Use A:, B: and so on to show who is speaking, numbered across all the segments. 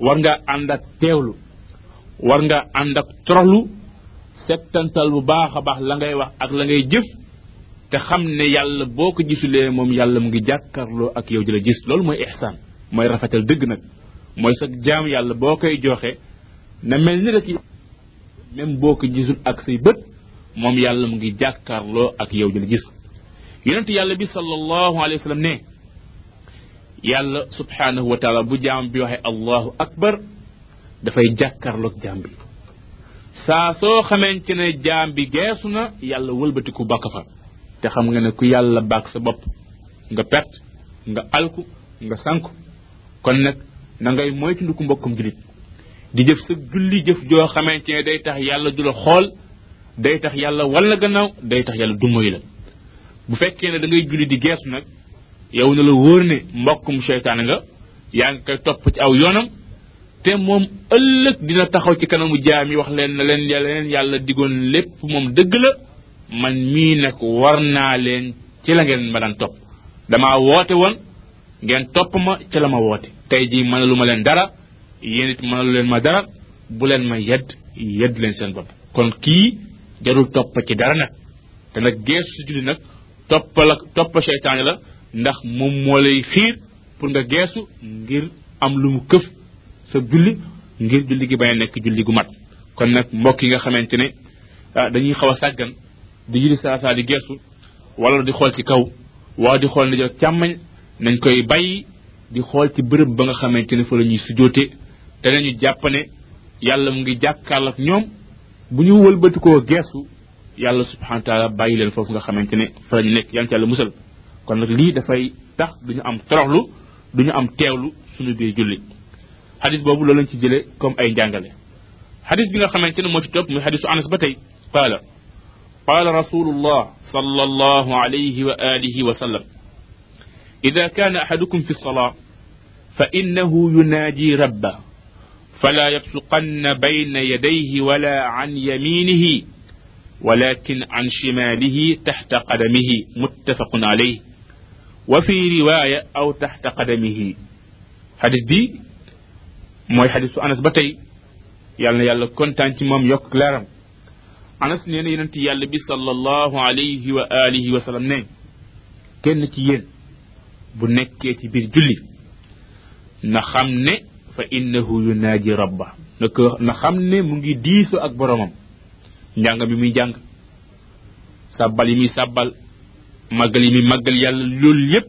A: war nga ànd ak teewlu war nga ànd ak toroxlu settantal bu baax a baax la ngay wax ak la ngay jëf te xam ne yàlla boo ko gisulee moom yàlla mu ngi jàkkarloo ak yow di la gis loolu mooy ihsaan mooy rafetal dëgg nag mooy sa jaam yàlla boo koy joxe na mel ni rek même boo ko gisul ak say bët moom yàlla mu ngi jàkkarloo ak yow di la gis yonent yàlla bi sallallahu alayhi wa sallam ne yàlla subhaanahu wa taala bu jaam bi waxee allahu akbar dafay jàkkaarloog jaam bi saa soo xamante ne jaam bi geesu na yàlla wëlbatiku bàkk fa te xam nga ne ku yàlla bàkk sa bopp nga perte nga alku nga sànku kon nag na ngay moytandiku mbokkum julit di jëf sa julli jëf joo xamante ne day tax yàlla du la xool day tax yàlla walla gannaaw day tax yàlla du moy la bu fekkee ne da ngay julli di geesu nag yow na la wóor ne mbokkum seytaane nga yaa ngi koy topp ci aw yoonam te moom ëllëg dina taxaw ci kanamu jaam yi wax leen na leen leen yàlla digoon lépp moom dëgg la man mii nag war naa leen ci la ngeen ma daan topp damaa woote woon ngeen topp ma ci la ma woote tey jii mënalu ma leen dara yéen it mënalu leen ma dara bu leen ma yedd yedd leen seen bopp kon kii jarul topp ci dara nag te nag geesu julli nag toppal ak toppa seytaane la ndax moom moo lay xiir pour nga geesu ngir am lu mu këf sa julli ngir julli gi bañ a nekk julli gu mat kon nag mbokk yi nga xamante ne ah, dañuy xaw a sàggan di julli saa saa di geesu wala di xool ci kaw wala di xool ndijoor càmmañ nañ koy bàyyi di xool ci bërëb ba nga xamante ne fa la ñuy sujoote te nañu jàpp ne yàlla mu ngi jàkkaarloo ak ñoom bu ñu wëlbatikoo geesu yàlla subhanahu wa taala bàyyi leen foofu nga xamante ne fa la ñu nekk yàlla ci yàlla musal kon nag lii dafay tax du ñu am toroxlu du ñu am teewlu suñu biir julli xadis boobu loolu lañ ci jëlee comme ay njàngale xadis bi nga xamante ne moo ci topp muy xadisu anas ba tey qaala qaala rasulullah sallallahu alayhi wa alihi wa sallam ida kaana ahadukum fi lsalaa fa innahu yunaaji rabba فلا يبصقن بين يديه ولا عن يمينه ولكن عن شماله تحت قدمه متفق عليه وفي رواية أو تحت قدمه حديث بي موي حديث أنس بتي يالنا يالا كونتان تي موم يوك لارم anas nee na yonent yàlla bi sallallahu alayhi wa alihi wa sallam ne kenn ci yéen bu nekkee ci biir julli na xam ne fa innahu yunaaji rabba na ko na xam ne mu ngi diiso ak boromam njàng bi muy jàng sàbbal yi muy sàbbal màggal yi muy màggal yàlla loolu yépp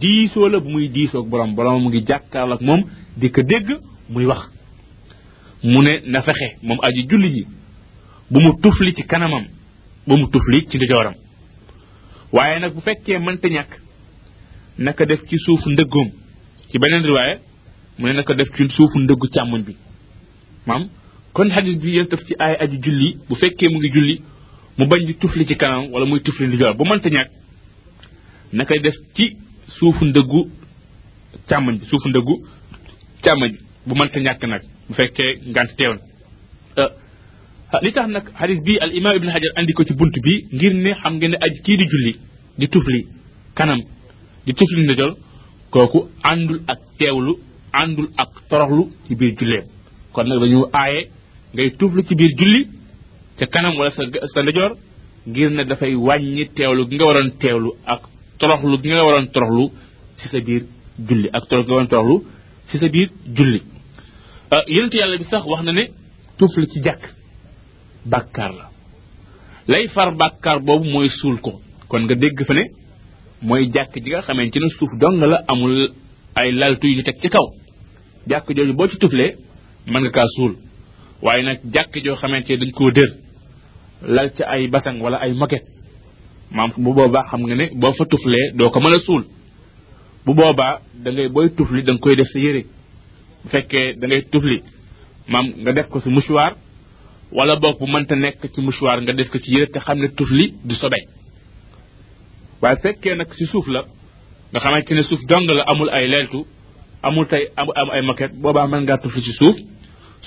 A: diisoo la bu muy diisoo ak borom borom mu ngi jàkkaarloo ak moom di ko dégg muy wax mu ne na fexe moom aji julli ji bu mu tufli ci kanamam bu mu tufli ci ndijooram waaye nag bu fekkee mënta ñàkk naka def ci suufu ndëggoom ci beneen riwaaye mu ne naka def ci suufu ndëggu càmmoñ bi maam kon xadis bi yéen taf ci aay aji julli bu fekkee mu ngi julli mu bañ di tufli ci kanam wala muy tufli ndijoor bu mënta ñàkk naka def ci suufu ndëggu càmmoñ bi suufu ndëggu càmmoñ bi bu mënta ñàkk nag bu fekkee ngant teew na euh, ah, li tax nag xadis bii al imam ibn hajar andi ko ci bunt bi ngir ne xam ngeen ne aj kii di julli di tufli kanam di tufli ndajol kooku àndul ak teewlu àndul ak toroxlu ci biir julleem kon nag dañu aaye ngay tufli ci biir julli ca kanam wala sa sa ndajoor ngir ne dafay wàññi teewlu gi nga waroon teewlu ak toroxlu gi nga waroon toroxlu ci sa biir julli ak torox gi nga waroon toroxlu ci sa biir julli ah, yonent yàlla bi sax wax na ne tufli ci jàkk bàkkaar la lay far bàkkaar boobu mooy suul ko kon nga dégg fa ne mooy jàkk ji nga xamante ne suuf dong la amul ay laltu yu ñu teg ci kaw jàkk jooju boo ci tuflee mën nga kaa suul waaye nag jàkk joo xamante dañ koo dër lal ca ay basang wala ay moquette maam bu boobaa xam nga ne boo fa tuflee doo ko mën a suul bu boobaa da ngay booy tufli da nga koy def sa yére bu fekkee da ngay tufli maam nga def ko si mouchoir wala boog bu mënta nekk ci mouchoir nga def ko ci yére te xam ne tufli du sobe waaye fekkee nag si suuf la nga xamante ne suuf dong la amul ay leeltu amul tey am am ay maquette boobaa mën ngaa tufli ci suuf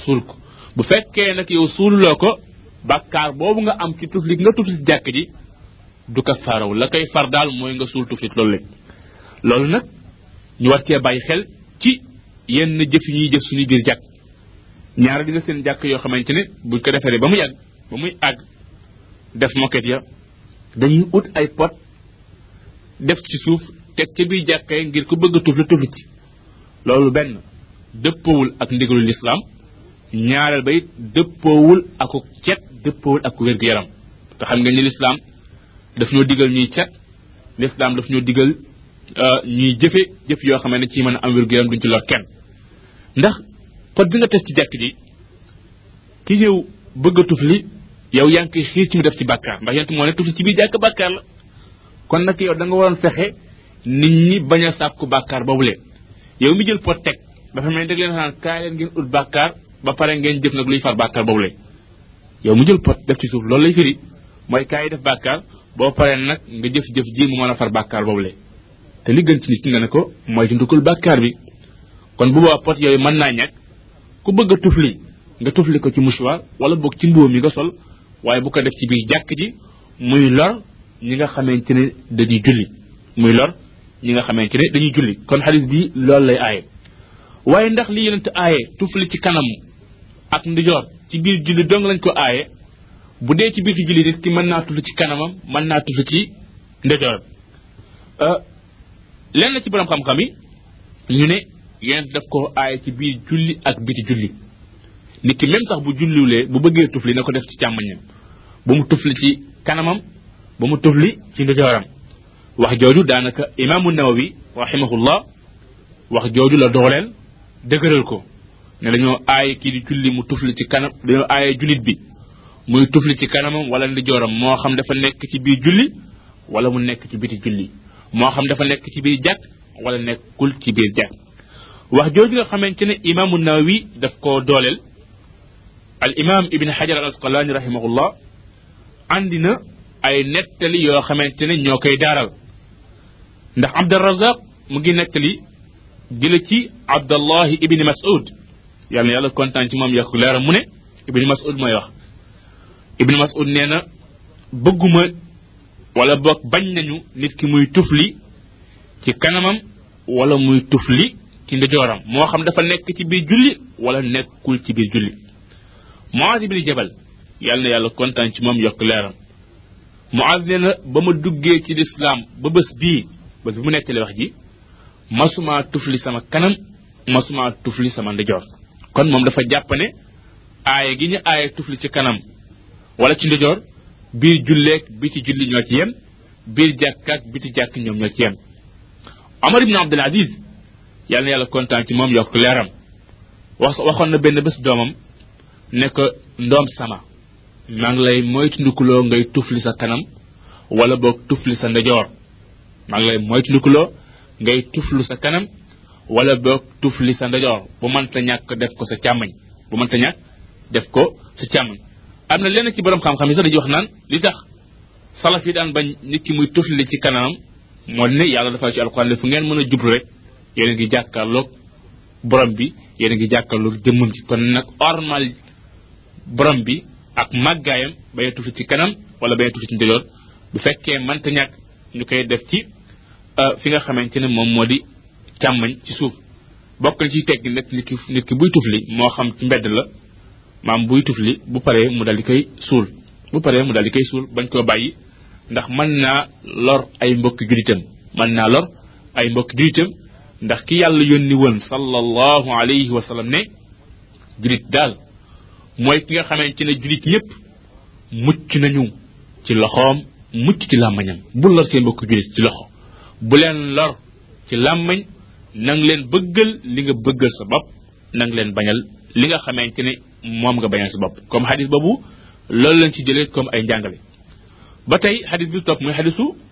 A: suul ko bu fekkee nag yow suululoo ko bàkkaar boobu nga am ci tufli nga tufli jàkk ji du kafaaraw la koy far daal mooy nga suul tuflit loolu lépp loolu nag ñu war cee bàyyi xel ci yenn jëf yi ñuy jëf suñu biir jàkk ñaar dina seen jàkk yoo xamante ne buñ ko defaree ba mu yàgg ba muy àgg def moket ya dañuy ut ay pot def ci suuf teg ca biir jàkkee ngir ku bëgg a tufli tufli ci loolu benn dëppawul ak ndigalu lislaam ñaareel ba it dëppoowul aku cet dëppoowul ak wér-gu-yaram te xam nga ni lislaam daf ñoo digal ñuy cet lislaam daf ñoo digal euh, ñuy jëfe jëf yoo xam ne ci mën a am wér-gu-yaram duñ ci lor kenn ndax pot bi nga teg ci jàkk ji ki ñëw bëgg a tufli yow yaa ngi koy xiir ci mu def ci bàkkaar ndax yent moo ne tufli ci biir jàkk bàkkaar la kon nag yow da nga waroon fexe nit ñi bañ a sàkku bàkkaar boobu leen yow mi jël pot teg dafa mel ni dag leen xanaan kaay leen ngeen ut bàkkaar ba pare ngeen jëf nag luy far bàkkaar boobu leen yow mu jël pot def ci suuf loolu lay firi mooy kaay yi def bàkkaar boo paree nag nga jëf-jëf ji mu mën a far bàkkaar boobu leen te li gën ci nit nga ne ko mooy ci ndukul bàkkaar bi kon bu boobaa pot yooyu mën naa ñàkk ku bëgg a tufli nga tufli ko ci mouchoir wala boog ci mbuum yi nga sol waaye bu ko def ci biir jàkk ji muy lor ñi nga xamante ne dañuy julli muy lor ñi nga xamante ne dañuy julli kon xadis bi loolu lay aaye waaye ndax li yonent aaye tufli ci kanam ak ndijoor ci biir julli dong lañ ko aaye bu dee ci biir julli nit ki mën naa tufli ci kanamam mën naa tufli ci ndijooram lenn ci borom xam-xam yi ñu ne yonent daf ko aay ci biir julli ak biti julli nit ki même sax bu julliwulee bu bëggee tufli na ko def ci càmmañam bu mu tufli ci kanamam bu mu tufli ci ndijooram wax jooju daanaka imaamu nawawi rahimahullah wax jooju la dooleel dëgëral ko ne dañoo aay kii di julli mu tufli ci kanam dañoo aaye jullit bi muy tufli ci kanamam wala ndijooram moo xam dafa nekk ci biir julli wala mu nekk ci biti julli moo xam dafa nekk ci biir jàkk wala nekkul ci biir jàkk wax jooju nga xamante ne imaamu nawawi daf ko dooleel al imaam ibn xajar al asqalaani rahimahullah andi na ay nettali yoo xamante ne ñoo koy daaral ndax abdurazaq mu ngi nettali jële ci abdallahi ibni mas'ud yàlla na yàlla kontaan ci moom yokk leeram mu ne ibni mas'ud mooy wax ibnu mas'ud nee na bëgguma wala boog bañ nañu nit ki muy tufli ci kanamam wala muy tufli ci ndijooram moo xam dafa nekk ci biir julli wala nekkul ci biir julli Muaz ibn Jabal yàlla na yàlla kontaan ci moom yokk leeram Muaz nee na ba ma duggee ci lislaam ba bés bii bés bi mu nettali wax ji masumaa tufli sama kanam masumaa tufli sama ndijoor kon moom dafa jàpp ne aaya gi ñu aaya tufli ci kanam wala ci ndijoor biir julleeg bi ci julli ñoo ci yem biir jàkk ak bi ci jàkk ñoom ñoo ci yem Omar ibn Abdul Aziz yàlla na yàlla kontaan ci moom yokk leeram wax waxoon na benn bés doomam ne ko ndoom sama maa ngi lay moytandikuloo ngay tufli sa kanam wala boog tufli sa ndejoor maa ngi lay moytandikuloo ngay tuflu sa kanam wala boog tufli sa ndejoor bu mënta ñàkk def ko sa càmmañ bu mënta ñàkk def ko sa càmmañ am na lenn ci borom xam-xam yi sax dañuy wax naan li tax salaf yi daan bañ nit ki muy tufli ci kanamam moo ne yàlla dafa ci alquran fu ngeen mën a jublu rek yéen a ngi jàkkaarloog borom bi yéen a ngi jàkkaarloog jëmmam ci kon nag ormal borom bi ak màggaayam bañ a tuuti ci kanam wala bañ a tuuti ci ndijoor bu fekkee mënta ñàkk ñu koy def ci euh, fi nga xamante ne moom moo di càmmañ ci suuf bokk na ciy teggi nag nit ki nit ki buy tufli moo xam ci mbedd la maam buy tufli bu paree mu daal di koy suul bu paree mu daal di koy suul bañ koo bàyyi ndax mën naa lor ay mbokki julitam mën naa lor ay mbokki julitam ndax ki yàlla yónni woon sallallahu alayhi wa sallam ne julit daal mooy ki nga xamante ne julit ñëpp mucc nañu ci loxoom mucc ci làmmañam bu lor seen mbokk julit ci loxo bu leen lor ci làmmañ nang leen bëggal li nga bëggal sa bopp nang leen bañal li nga xamante ne moom nga bañal sa bopp comme xadis boobu loolu lañ ci jëlee comme ay njàngale ba tey xadis bi topp mooy xadisu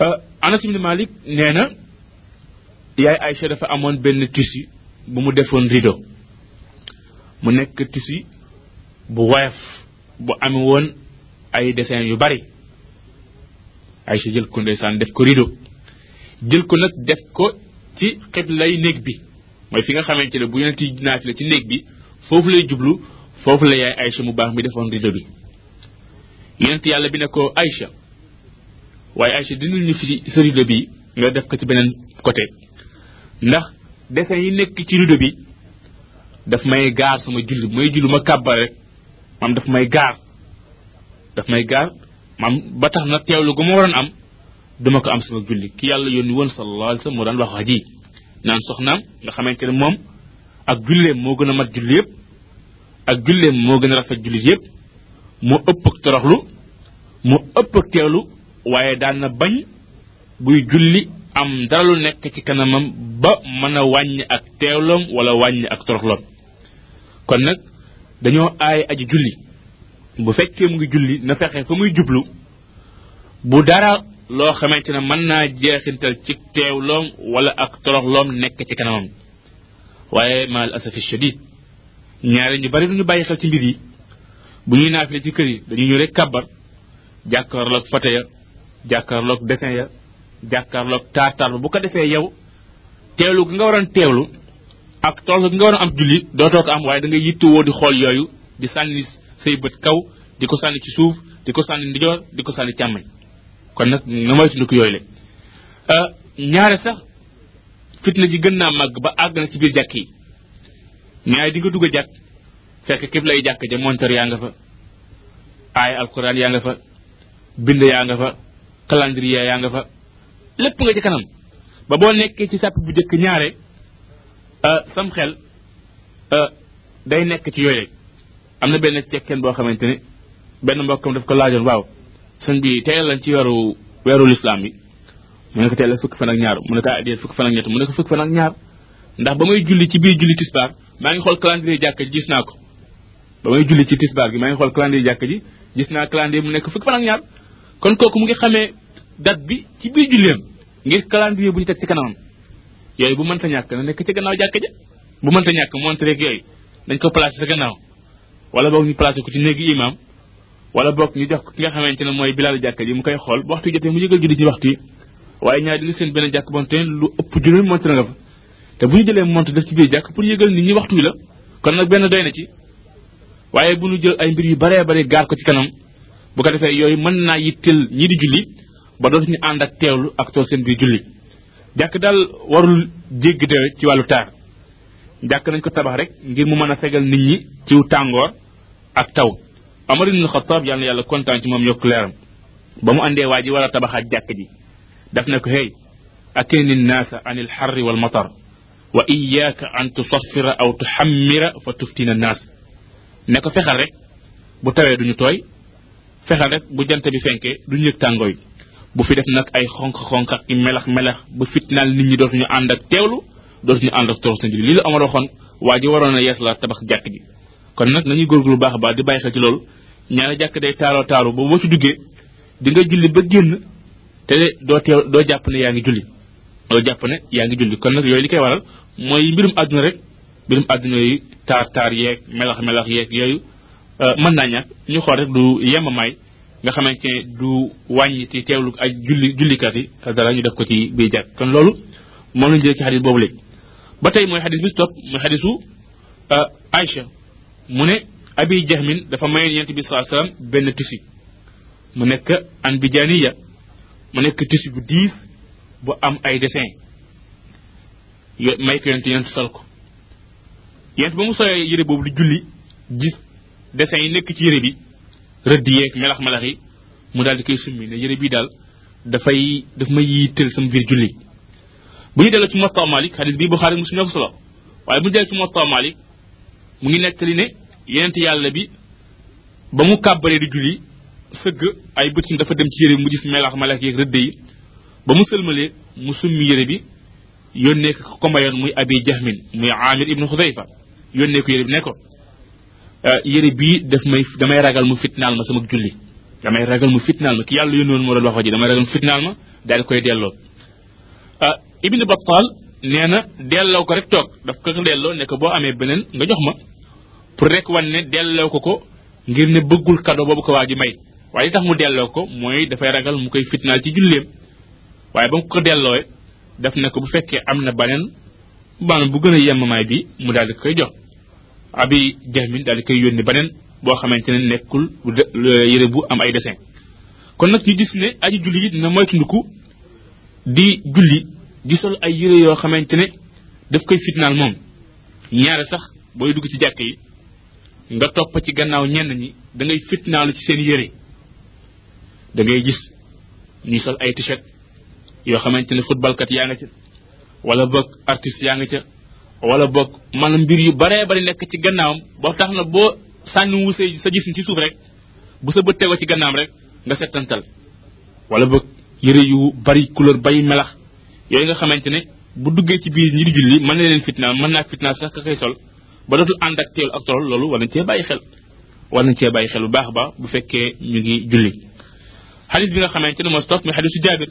A: euh, Anas ibn Malik nee na yaay Aïcha dafa amoon benn tissu bu mu defoon rideau mu nekk tissu bu woyof bu amee woon ay dessin yu bari Aïcha jël ko ndeysaan def ko rideau jël ko nag def ko ci xiblay néeg bi mooy fi nga xamante ne bu yonent yi naafila ci néeg bi foofu lay jublu foofu la yaay Aïcha mu baax mi defoon rideau bi yonent yàlla bi ne ko Aïcha waaye Aïcha dindul ñu fi sa rido bi nga def ko ci beneen côté ndax dessin yi nekk ci rido bi daf may gaar sama julli bu may julli ma kàbbar rek maam daf may gaar daf may gaar maam ba tax na teewlu gu ma waroon am duma ko am sama julli ki yàlla yónni woon sallallahu alayhi wasallam moo daan wax wax ji naan soxnaam nga xamante ne moom ak julleem moo gën a mat julli yëpp ak julleem moo gën a rafet jullit yépp mu ëpp ak toroxlu mu ëpp ak teelu waaye daan na bañ buy julli am dara lu nekk ci kanamam ba mën a wàññi ak teewloom wala wàññi ak toroxloom kon nag dañoo aay aji julli bu fekkee mu ngi julli na fexe fa muy jublu bu dara loo xamante ne mën naa jeexintal ci teewloom wala ak toroxloom nekk ci kanamam waaye maal asafi shadid ñaare ñu bari duñu bàyyi xel ci mbir yi bu ñuy naafile ci kër yi dañu ñëw rek kàbbar jàkkaarloog foto ya jàkkaarloog dessin ya jàkkaarloog taar-taar bu ko defee yow teewlu gi nga waroon teewlu ak tool gi nga waroon am julli dootoo ko am waaye da ngay yittewoo di xool yooyu di sànni say bët kaw di ko sànni ci suuf di ko sànni ndijoor di ko sànni càmmoñ kon nag nga moytandiku yooyu la euh, ñaare sax fitna ji gën naa màgg ba àgg na ci biir jàkk yi ñaay di nga dugg a jàkk fekk képp lay jàkk ja montar yaa nga fa aaya alquran yaa nga fa bind yaa nga fa calendrier yaa nga fa lépp nga ci kanam ba boo nekkee ci sàpp bu njëkk ñaare sam xel day nekk ci yooyu am na benn cekkeen boo xamante ni benn mbokkam daf ko laajoon waaw sëñ bi tey lañ ci weeru weeru lislaam bi mu ne ko tey la fukki fan ak ñaar mu ne ko ah déet fukki fan ak ñett mu ne ko fukki fan ak ñaar ndax ba may julli ci biir julli tisbaar maa ngi xool calendrier jàkk ji gis naa ko ba may julli ci tisbaar gi maa ngi xool calendrier jàkk ji gis naa calendrier mu nekk fukki fan ak ñaar kon kooku mu ngi xamee date bi ci biir julleem ngir calendrier bu ñu teg ci kanamam yooyu bu mënta ñàkk na nekk ci gannaaw jàkk ja bu mënta ñàkk montre rek yooyu dañ ko placé sa gannaaw wala boog ñu placé ko ci néegi imam wala boog ñu jox ko ki nga xamante ne mooy bilaal jàkka ji mu koy xool bu waxtu jotee mu yëgal julli ci waxtu yi waaye ñaar di nga seen benn jàkk bonte lu ëpp juróomi montre nga fa te bu ñu jëlee montre def ci biir jàkk pour yëgal nit ñi waxtu wi la kon nag benn doy na ci waaye bu ñu jël ay mbir yu baree bare gaar ko ci kanam bu ko defee yooyu mën naa yitteel ñi di julli ba dootu ñu ànd ak teewlu ak toog seen biir julli jàkk daal warul jéggi dayo ci wàllu taar jàkk nañ ko tabax rek ngir mu mën a fegal nit ñi ciw tàngoor ak taw Omar ibn Khattab yàlla na yàlla kontaan ci moom yokk leeram ba mu àndee waa ji war a tabaxaat jàkk ji daf ne ko hey akini nnaasa an il xarri wal matar wa iyaaka an tusaffira aw tuxammira fa tuftina nnaas ne ko fexal rek bu tawee duñu tooy fexal rek bu jant bi fenkee duñu yëg tàngooy bu fi def nag ay xonq-xonq ak melax melax bu fitnaal nit ñi dootuñu ànd ak teewlu dootuñu ànd ak toroxte bi lii la Omar waxoon waa ji waroon a yees la tabax jàkk ji kon nag nañuy góorgóorlu baax a baax di bàyyi xel ci loolu ñaari jàkk day taaroo taaru ba boo ci duggee di nga julli ba génn te doo teew doo jàpp ne yaa ngi julli doo jàpp ne yaa ngi julli kon nag yooyu li koy waral mooy mbirum àdduna rek mbirum àdduna yi taar taar yeeg melax melax yeeg yooyu euh, mën naa ñàkk ñu xool rek du yemamaay nga xamante ne du wàññi ci teewlu ak julli jullikat yi dara ñu def ko ci biir jàkk kon loolu moom lañu jëlee ci xadis boobu léegi ba tey mooy xadis bi si topp mooy xadisu euh, Aïcha mu ne abi jahmin dafa may yent bi saa salaam benn tisi mu nekk an bi jaaniya mu nekk tisi bu diis bu am ay dessin yo may ko yent yent sol ko yent ba mu solee yére boobu di julli gis dessin yi nekk ci yére bi rëdd yeeg melax-melax yi mu daal di koy summi ne yére bii daal dafay daf may yitteel sama biir julli bu ñu delloo ci Muwatta Malik xadis bii Buxaari Muslim ñoo ko solo waaye bu ñu delloo ci Muwatta Malik mu ngi nettali ne yonent yàlla bi ba mu kàbbaree di julli sëgg ay bëtin dafa dem ci yére bi mu gis melax melax yeeg rëdd yi ba mu sëlmalee mu summi yére bi yónnee ko ko mayoon muy abi jahmin muy amir ibnu xudayfa yónnee ko yére bi ne ko euh, yére bii daf may damay ragal mu fitnaal ma sama julli damay ragal mu fitnaal ma ki yàlla yónni woon moo doon waxoo ji damay ragal mu fitnaal ma daal koy delloo euh, ibnu battal nee na delloo ko rek toog daf ko delloo ne ko boo amee beneen nga jox ma pour rek wan ne delloo ko ko ngir ne bëggul kado boobu ko waa ji may waaye li tax mu delloo ko mooy dafay ragal mu koy fitnaal ci julleem waaye ba mu ko delloo def na ko bu fekkee am na beneen maanaam bu gën a yemamaay bi mu daal di koy jox abi jahmin daal di koy yónni beneen boo xamante ne nekkul yére bu am ay dessin kon nag ñu gis ne aji julli yi dina moytandiku di julli di sol ay yére yoo xamante ne daf koy fitnaal moom ñaare sax booy dugg ci jàkk yi nga topp ci gannaaw ñenn ñi da ngay fitnaalu ci seen yére da ngay gis ñuy sol ay t-shirt yoo xamante ne footballkat yaa nga ci wala boog artiste yaa ngi ca wala boog man mbir yu baree bari nekk ci gannaawam boo tax na boo sànni wu sa gis ci suuf rek bu sa bët tegoo ci gannaam rek nga settantal wala boog yëre yu bari couleur bay melax yooyu nga xamante ne bu duggee ci biir ñi di julli mën na leen fitnaal mën naa fitnaal sax ka koy sol ba dootul ànd ak teelu ak tol loolu war nañ cee bàyyi xel war nañ cee bàyyi xel bu baax a baax bu fekkee ñu ngi julli xadis bi nga xamante ne moo stop mi xadisu jaabir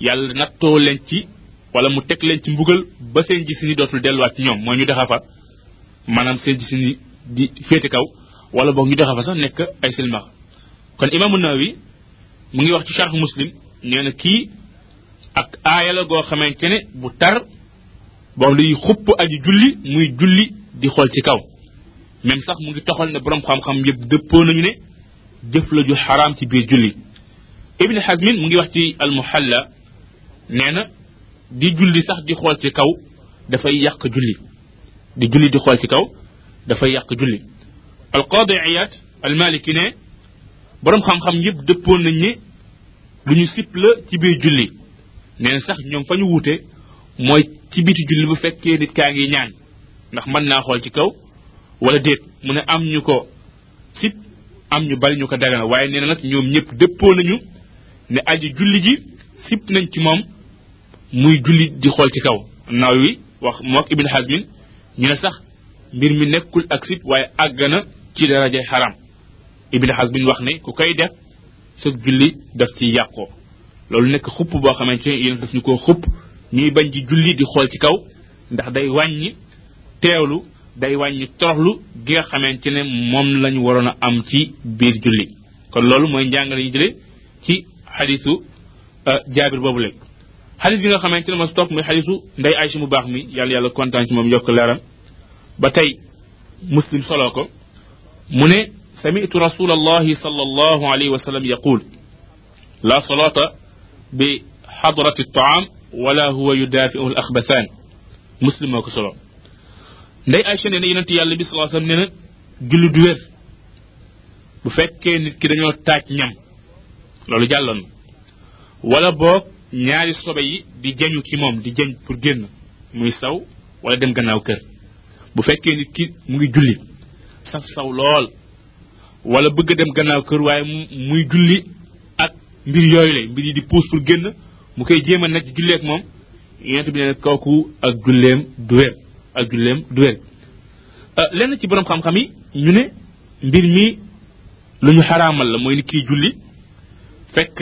A: yàlla nattoo leen ci wala mu teg leen ci mbugal ba seen gis ni dootul delluwaat ci ñoom mooy ñu dexa fa maanaam seen gis ni di féete kaw wala boog ñu dexa fa sax nekk ay silmax kon imaamu Nawawi mu ngi wax ci sharh muslim nee na kii ak aaya la goo xamante ne bu tar boo luy xupp aji julli muy julli di xool ci kaw même sax mu ngi toxal ne borom xam-xam yëpp dëppoo nañu ne jëf la ju xaraam ci biir julli ibn xasmin mu ngi wax ci almuhalla nee na di julli sax di xool ci kaw dafay yàq julli di julli di xool ci kaw dafay yàq julli alqaadi iyad almaliki ne boroom xam-xam yëpp dëppoon nañ ni lu ñu sip la ci biir julli nee na sax ñoom fa ñu wuute mooy ci biti julli bu fekkee nit kaa ngi ñaan ndax mën naa xool ci kaw wala déet mu ne am ñu ko sit am ñu bari ñu ko daganal waaye nee na nag ñoom ñëpp dëppoo nañu ne aji julli ji sib nañ ci moom muy julli di xool ci kaw naaw wi wax mook ibn hazmin ñu ne sax mbir mi nekkul ak sib waaye àgg na ci darajay xaram ibn hazmin wax ne ku koy def sa julli daf ci yàqoo loolu nekk xupp boo xamante ne yéen daf ñu koo xupp ñuy bañ di julli di xool ci kaw ndax day wàññi teewlu day wàññi toroxlu gi nga xamante ne moom lañ waroon a am ci biir julli kon loolu mooy njàngale ñu jëlee ci xadisu euh, jaabir boobu léegi xadis bi nga xamante ne ma si topp muy xadisu nday Aysa mu baax mi yàlla yàlla kontaan ci moom yokk leeram ba tey muslim soloo ko mu ne samitu rasulallahi sallallahu alayhi wa sallam yaqul la salaata bi xadrati taam wala huwa yudaafiu al axbathaan muslim moo ko solo ndey Aysa nee na yonent yàlla bi sallallahu alayhi wasallam nee na julli du wér bu fekkee nit ki dañoo taaj ñam loolu jàlloon na wala boog ñaari sobe yi di jañu ci moom di jañ pour génn muy saw wala dem gannaaw kër bu fekkee nit ki mu ngi julli saf saw lool wala bëgg dem gannaaw kër waaye muy julli ak mbir yooyu lay mbir yi di puus pour génn mu koy jéem a nekk julli ak moom yonent bi nee na kooku ak julleem du wér ak julleem du wér lenn ci borom xam-xam yi ñu ne mbir mi lu ñu xaraamal la mooy ni kii julli fekk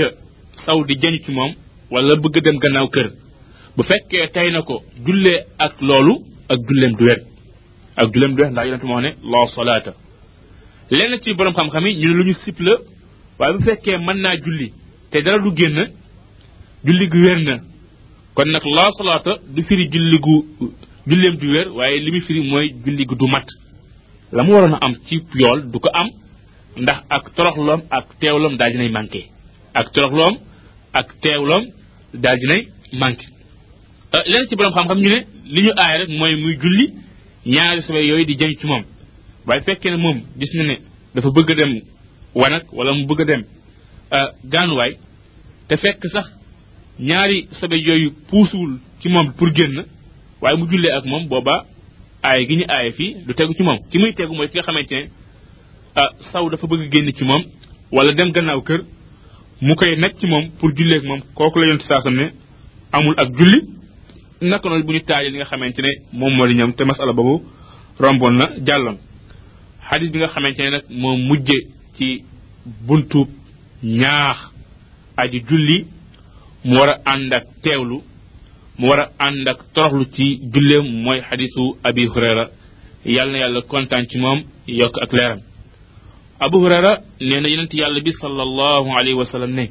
A: saw di jañ ci moom wala bëgg dem gannaaw kër bu fekkee tey na ko jullee ak loolu ak julleem du wér ak julleem du weex ndax yonente moo wax ne la salaata lenn ci borom xam-xam yi ñu ne lu ñu sib la waaye bu fekkee mën naa julli te dara du génn julli gu wér na kon nag la salaata du firi julli gu julleem du wér waaye li muy firi mooy julli gu du mat la mu waroon a am ci yool du ko am ndax ak toroxloom ak teewloom daal dinay manqué ak toroxloom ak teewloom daal dinay manqué lenn ci borom xam-xam ñu ne li ñu aay rek mooy muy julli ñaari sobe yooyu di jëm ci moom waaye fekkee ne moom gis na ne dafa bëgg a dem wanag wala mu bëgg a dem gaanuwaay te fekk sax ñaari sobe yooyu puusuwul ci moom pour génn waaye mu jullee ak moom booba aay gi ñu aay fii du tegu ci moom ci muy tegu mooy ki nga xamante ne saw dafa bëgg génn ci moom wala dem gannaaw kër mu koy nekk ci moom pour jullee ak moom kooku la yontu saasam ne amul ak julli naka noonu bu ñu taajee li nga xamante ne moom moo di ñam te masala boobu romboon na jàlloon xadis bi nga xamante ne nag moo mujje ci buntu ñaax aji julli mu war a ànd ak teewlu mu war a ànd ak toroxlu ci julleem mooy xadisu abi hurayra yàlla na yàlla kontaan ci moom yokk ak leeram abu hurayra nee na yonent yàlla bi sallallahu alayhi wa sallam ne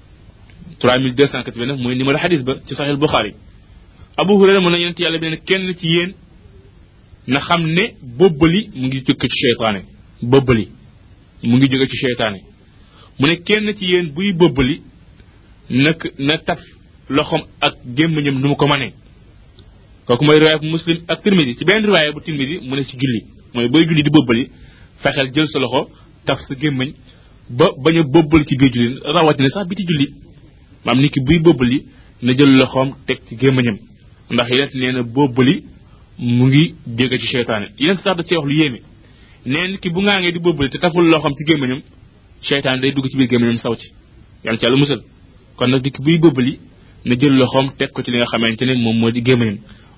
A: 3289 mooy numéro xadis ba ci saxil Buxaari Abu Hurayra mën na yonent yàlla bi ne kenn ci yéen na xam ne bobbali mu ngi jóge ci seytaane bobbali mu ngi jóge ci seytaane mu ne kenn ci yéen buy bobbali nag na taf loxoom ak gémmiñam nu mu ko manee kooku mooy riwaaya bu muslim ak tirmidi ci benn riwaaya bu tirmidi mu ne si julli mooy booy julli di bobbali fexeel jël sa loxo taf sa gémmañ ba bañ a bëbbal ci biir julli rawatina sax bi ci julli maam nit ki buy bëbbali na jël loxoom teg ci gémmañam ndax yeneen nee na bëbbali mu ngi jóge ci seytaane yeneen sax da cee wax lu yéeme nee nit ki bu ngaa ngee di bëbbali te taful loxoom ci gémmañam seytaane day dugg ci biir gémmañam saw ci yàlla ci yàlla musal kon nag nit ki buy bëbbali na jël loxoom teg ko ci li nga xamante ne moom moo di gémmañam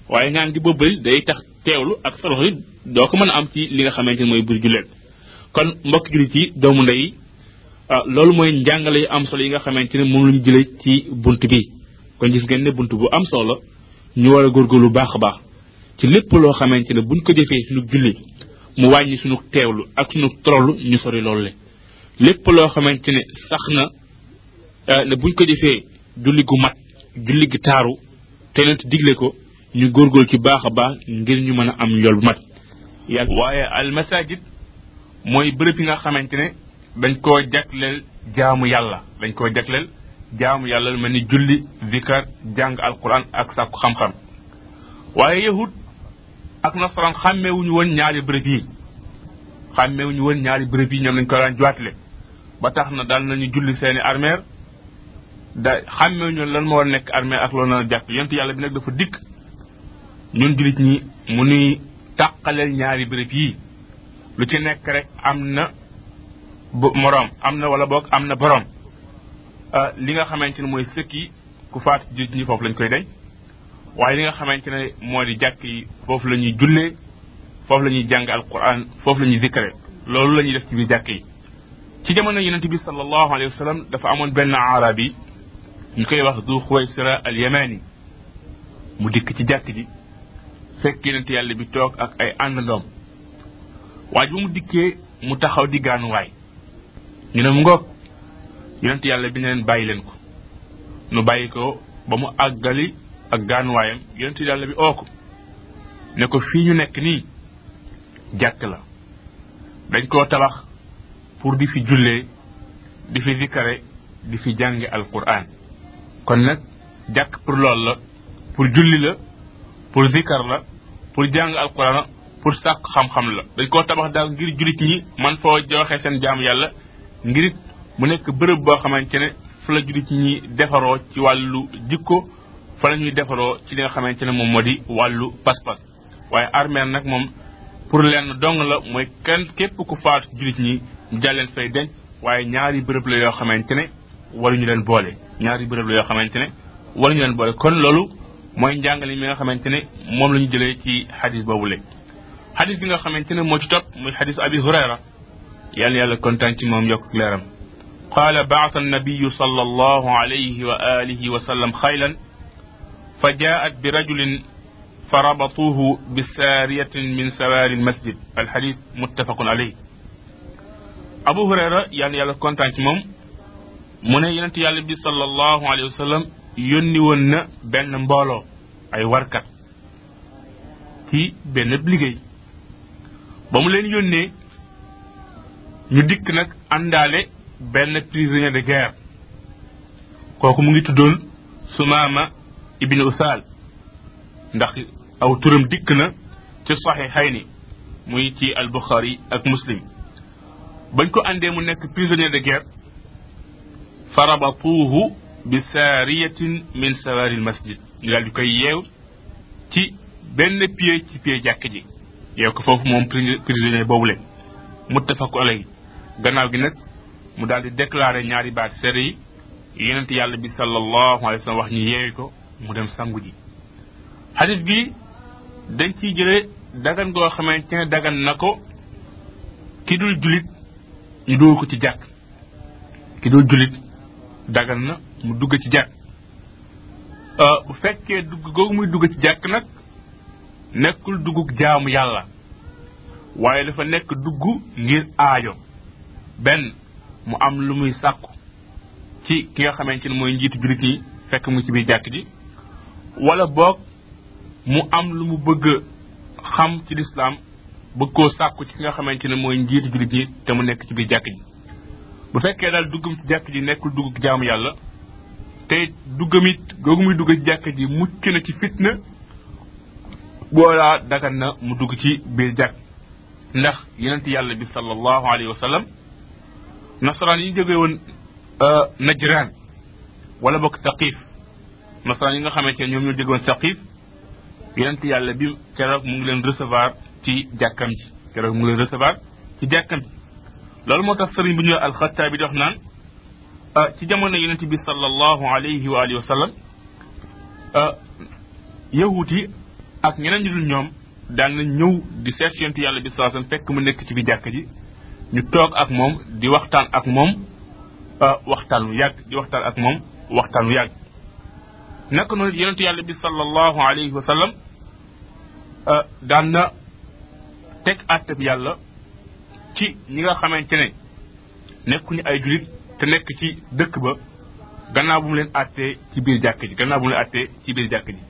A: waaye ngaa ngi di bëbbali day tax teewlu ak solo it doo ko mën a am ci li nga xamante ni mooy biir julleeg kon mbokk jullit yi doomu ndey ah, loolu mooy njàngale yu am solo yi nga xamante ne moom lañu jëlee ci bunt bi kon gis ngeen ne bunt bu am solo la ñu war a góorgóorlu baax a baax ci lépp loo xamante ne buñ ko jëfee suñu julli mu wàññi suñu teewlu ak suñu toroxlu ñu sori loolu le lépp loo xamante ne sax na ah, ne buñ ko jëfee julli gu mat julli gu taaru te nent digle ko ñu góorgóorlu ci baax a baax ngir ñu mën a am yool bu mat yàlla waaye al masajid mooy bërëb yi nga xamante ne dañ koo jagleel jaamu yàlla dañ koo jagleel jaamu yàlla lu mel ni julli zikar jàng alquran ak sàkku xam-xam waaye yahud ak nasaraan xàmmeewuñu woon ñaari bërëb yi xàmmeewuñu woon ñaari bërëb yi ñoom lañ ko daan joitle ba tax na daan nañu julli seeni armeer da xàmmee ñu lan moo war a nekk armée ak loolu na jàpp yonent yàlla bi nag dafa dikk ñun jullit ñi mu nuy tàqaleel ñaari béréb yii lu ci nekk rek am na bu moroom am na wala boog am na boroom li nga xamante ne mooy sëkk yi ku faat jullit ñi foofu lañ koy denc waaye li nga xamante ne moo di jàkk yi foofu la ñuy jullee foofu la ñuy jàng alquran foofu la ñuy dikkare loolu la ñuy def ci biir jàkk yi ci jamono yonente bi sallallahu alayhi wa sallam dafa amoon benn arab yi ñu koy wax du xuwaysira al yamani mu dikk ci jàkk ji fekk yonente yàlla bi toog ak ay àndandoom waaj bu mu dikkee mu taxaw di gaanuwaay ñu ne mu ngoog yonente yàlla bi ne leen bàyyi leen ko nu bàyyi ko ba mu àggali ak gaanuwaayam yonente yàlla bi oo ko ne ko fii ñu nekk nii jàkk la dañ koo tabax pour di fi jullee di fi zikkare di fi jànge alquran kon nag jàkk pour loolu la pour julli la pour zikkar la pour jàng alquran la pour sàkk xam-xam la dañ koo tabax daal ngir jullit ñi man foo joxe seen jaamu yàlla ngir it mu nekk bërëb boo xamante ne fa la jullit ñi defaroo ci wàllu jikko fa la ñuy defaroo ci li nga xamante ne moom moo di wàllu pas-pas waaye armeel nag moom pour lenn dong la mooy kenn képp ku faatu jullit ñi ñu daal leen fay denc waaye ñaari bërëb la yoo xamante ne waruñu leen boole ñaari bërëb la yoo xamante ne waruñu leen boole kon loolu mooy njàngale mi nga xamante ne moom la ñu jëlee ci xadis boobu le xadis bi nga xamante ne moo ci topp muy xadis abi hurayra yàlla yàlla kontaan ci moom yokk leeram qaala baata annabiyu sala allahu alayhi wa alihi wa sallam xaylan fa jaat bi rajulin fa rabatuuhu bi saariyatin min sawaari almasjid alxadis muttafaqun aley abu hurayra yàlla yàlla kontaan ci moom mu ne yonent yàlla bi sallallahu alayhi wa sallam yónni woon na benn mbooloo ay warkat ci benn liggéey ba mu leen yónnee ñu dikk nag àndaale benn prisonnier de guerre kooku mu ngi tuddoon sumaama ibnu usaal ndax aw turam dikk na ci saxiixayni muy ci al buxaari ak muslim bañ ko àndee mu nekk prisonnier de guerre fa rabatuuhu bi saariyatin min sawaari al masjid ñu daal di koy yeew ci benn pied ci pied jàkk ji yeew ko foofu moom prisonnier boobu leen muttafaqu alayhi gannaaw gi nag mu daal di déclaré ñaari baat seede yi yonent yàlla bi sallallahu alayhi wa sallam wax ñu yeewi ko mu dem sangu ji xadis bi dañ ciy jëlee dagan goo xamante ne dagan na ko ki dul julit ñu dóor ko ci jàkk ki dul julit dagan na mu dugg ci jàkk bu fekkee dugg googu muy dugg ci jàkk nag nekkul duggug jaamu yàlla waaye dafa nekk dugg ngir aajo benn mu am lu muy sàkku ci ki nga xamante ni mooy njiitu jullit ñi fekk mu ci biir jàkk ji wala boog mu am lu mu bëgg xam ci lislaam bëgg koo sàkku ci ki nga xamante ne mooy njiitu jullit ñi te mu nekk ci biir jàkk ji bu fekkee daal duggam ci jàkk ji nekkul dugg jaamu yàlla te duggam it googu muy dugg ci jàkk ji mucc na ci fitna boolaa dagan na mu dugg ci biir jàkk ndax yonent yàlla bi sallallahu alayhi wa sallam nasaraan yi jóge woon najraan wala bokk saqif nasaraan yi nga xamante ne ñoom ñoo jóge woon saqif yonent yàlla bi keroog mu ngi leen recevoir ci jàkkam ji keroog mu ngi leen recevoir ci jàkkam ji loolu moo tax sëriñ bu ñëw alxattaa bi di wax naan ci jamono yonent bi sallallahu alayhi wa alihi wa sallam yahut yi ak ñeneen ñu dul ñoom daan na ñëw di seet yonent yàlla bi sallallahu alayhi fekk mu nekk ci biir jàkk ji ñu toog ak moom di waxtaan ak moom waxtaan wu yàgg di waxtaan ak moom waxtaan wu yàgg naka noonu yonent yàlla bi sallallahu alayhi wa sallam euh, daan na teg àtte bi yàlla ci ñi nga xamante ne nekkuñu ay julit te nekk ci dëkk ba gannaaw bu mu leen àttee ci biir jàkk ji gannaaw bu mu leen àttee ci biir jàkk ji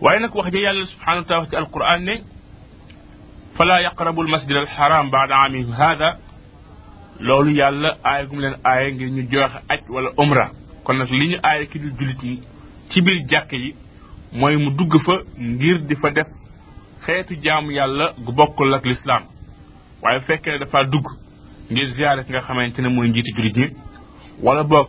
A: waaye nag wax ja yàlla subhanahu wa taala ci alquran ne fala yaqrabu almasjid alxaram baada aamihim hada loolu yàlla aaya gum leen aaya ngir ñu joxe aj wala umra kon nag li ñu aaya ki du jullit ñi ci biir jàkk yi mooy mu dugg fa ngir di fa def xeetu jaamu yàlla gu bokkul ak lislaam waaye bu fekkee ne dafa dugg ngir ziyaare ki nga xamante ne mooy njiiti jullit ñi wala boog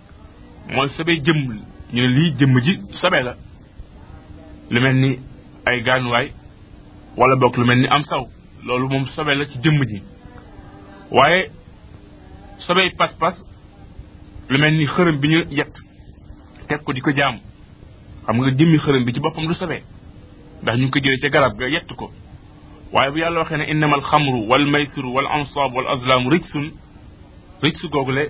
A: mooy sobe jëmm ñu ne lii jëmm ji sobe la lu mel ni ay gaanuwaay wala bokk lu mel ni am saw loolu moom sobe la ci jëmm ji waaye sobey pas-pas lu mel ni xërëm bi ñu yett teg ko di ko jaam xam nga jëmmi xërëm bi ci boppam du sobe ndax ñu ngi ko jëlee ca garab ga yett ko waaye bu yàlla waxee ne innama alxamru wal maysiru wal ansab wal azlam rijsun rijsu googule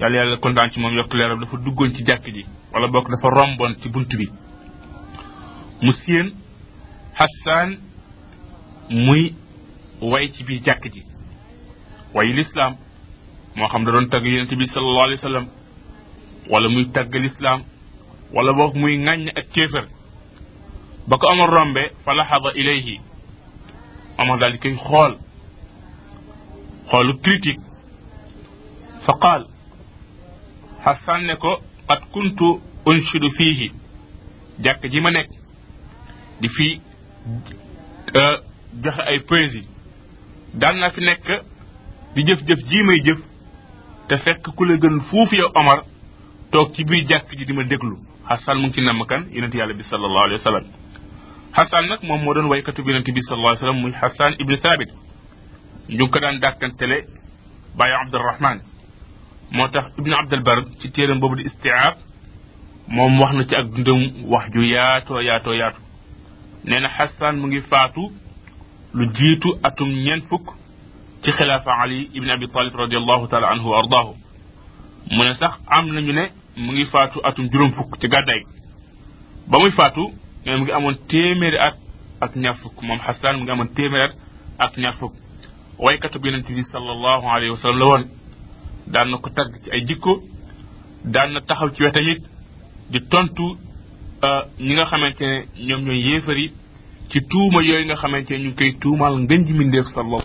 A: yàlla yàlla kontaan ci moom yokk leeram dafa duggoon ci jàkk ji wala bokk dafa romboon ci bunt bi mu séen Hassan muy way ci biir jàkk ji wayu lislaam moo xam da doon tagg yonente bi sallallahu alayhi wa sallam wala muy tagg lislaam wala boog muy ŋàññ ak kéefër ba ko Omar rombe fa laxada ilayhi Omar daal di koy xool xoolu critique fa qaal Hassan ne ko qad kuntu unshidu fiihi jàkk ji ma nekk di fi euh, joxe ay poésie daan naa fi nekk di jëf-jëf jii may jëf te fekk ku la gën fuuf yow Omar toog ci biir jàkk ji di ma déglu Hassan mu ngi ci namm kan yonent yàlla bi sallallahu alayhi wa sallam Hassan nag moom moo doon waykatu bi yonent bi sallallahu alayhi wa sallam muy Hassan ibnu Thabit ñu ngi ko daan dàkkantele Baye Abdurrahman moo tax ibnu Abdul Bar ci téeram boobu di istiaab moom wax na ci ak dundam wax ju yaatoo yaatoo yaatu nee na Hassan mu ngi faatu lu jiitu atum ñeent fukk ci xilaafa Ali ibn Abi Talib radiallahu taala anhu wa ardaahu mu ne sax am nañu ne mu ngi faatu atum juróom fukk ci gàddaay ba muy faatu nee mu ngi amoon téeméeri at ak ñaar fukk moom xasaan mu ngi amoon téeméeri at ak ñaar fukk waykatu bi yonente bi sallallahu alayhi wa sallam la woon daan na ko tagg ci ay jikko daan na taxaw ci wetam it di tontu euh, ñi nga xamante ne ñoom ñooy yéefari ci tuuma yooyu nga xamante ne ñu ngi koy tuumaal ngën ji mindeef sallallahu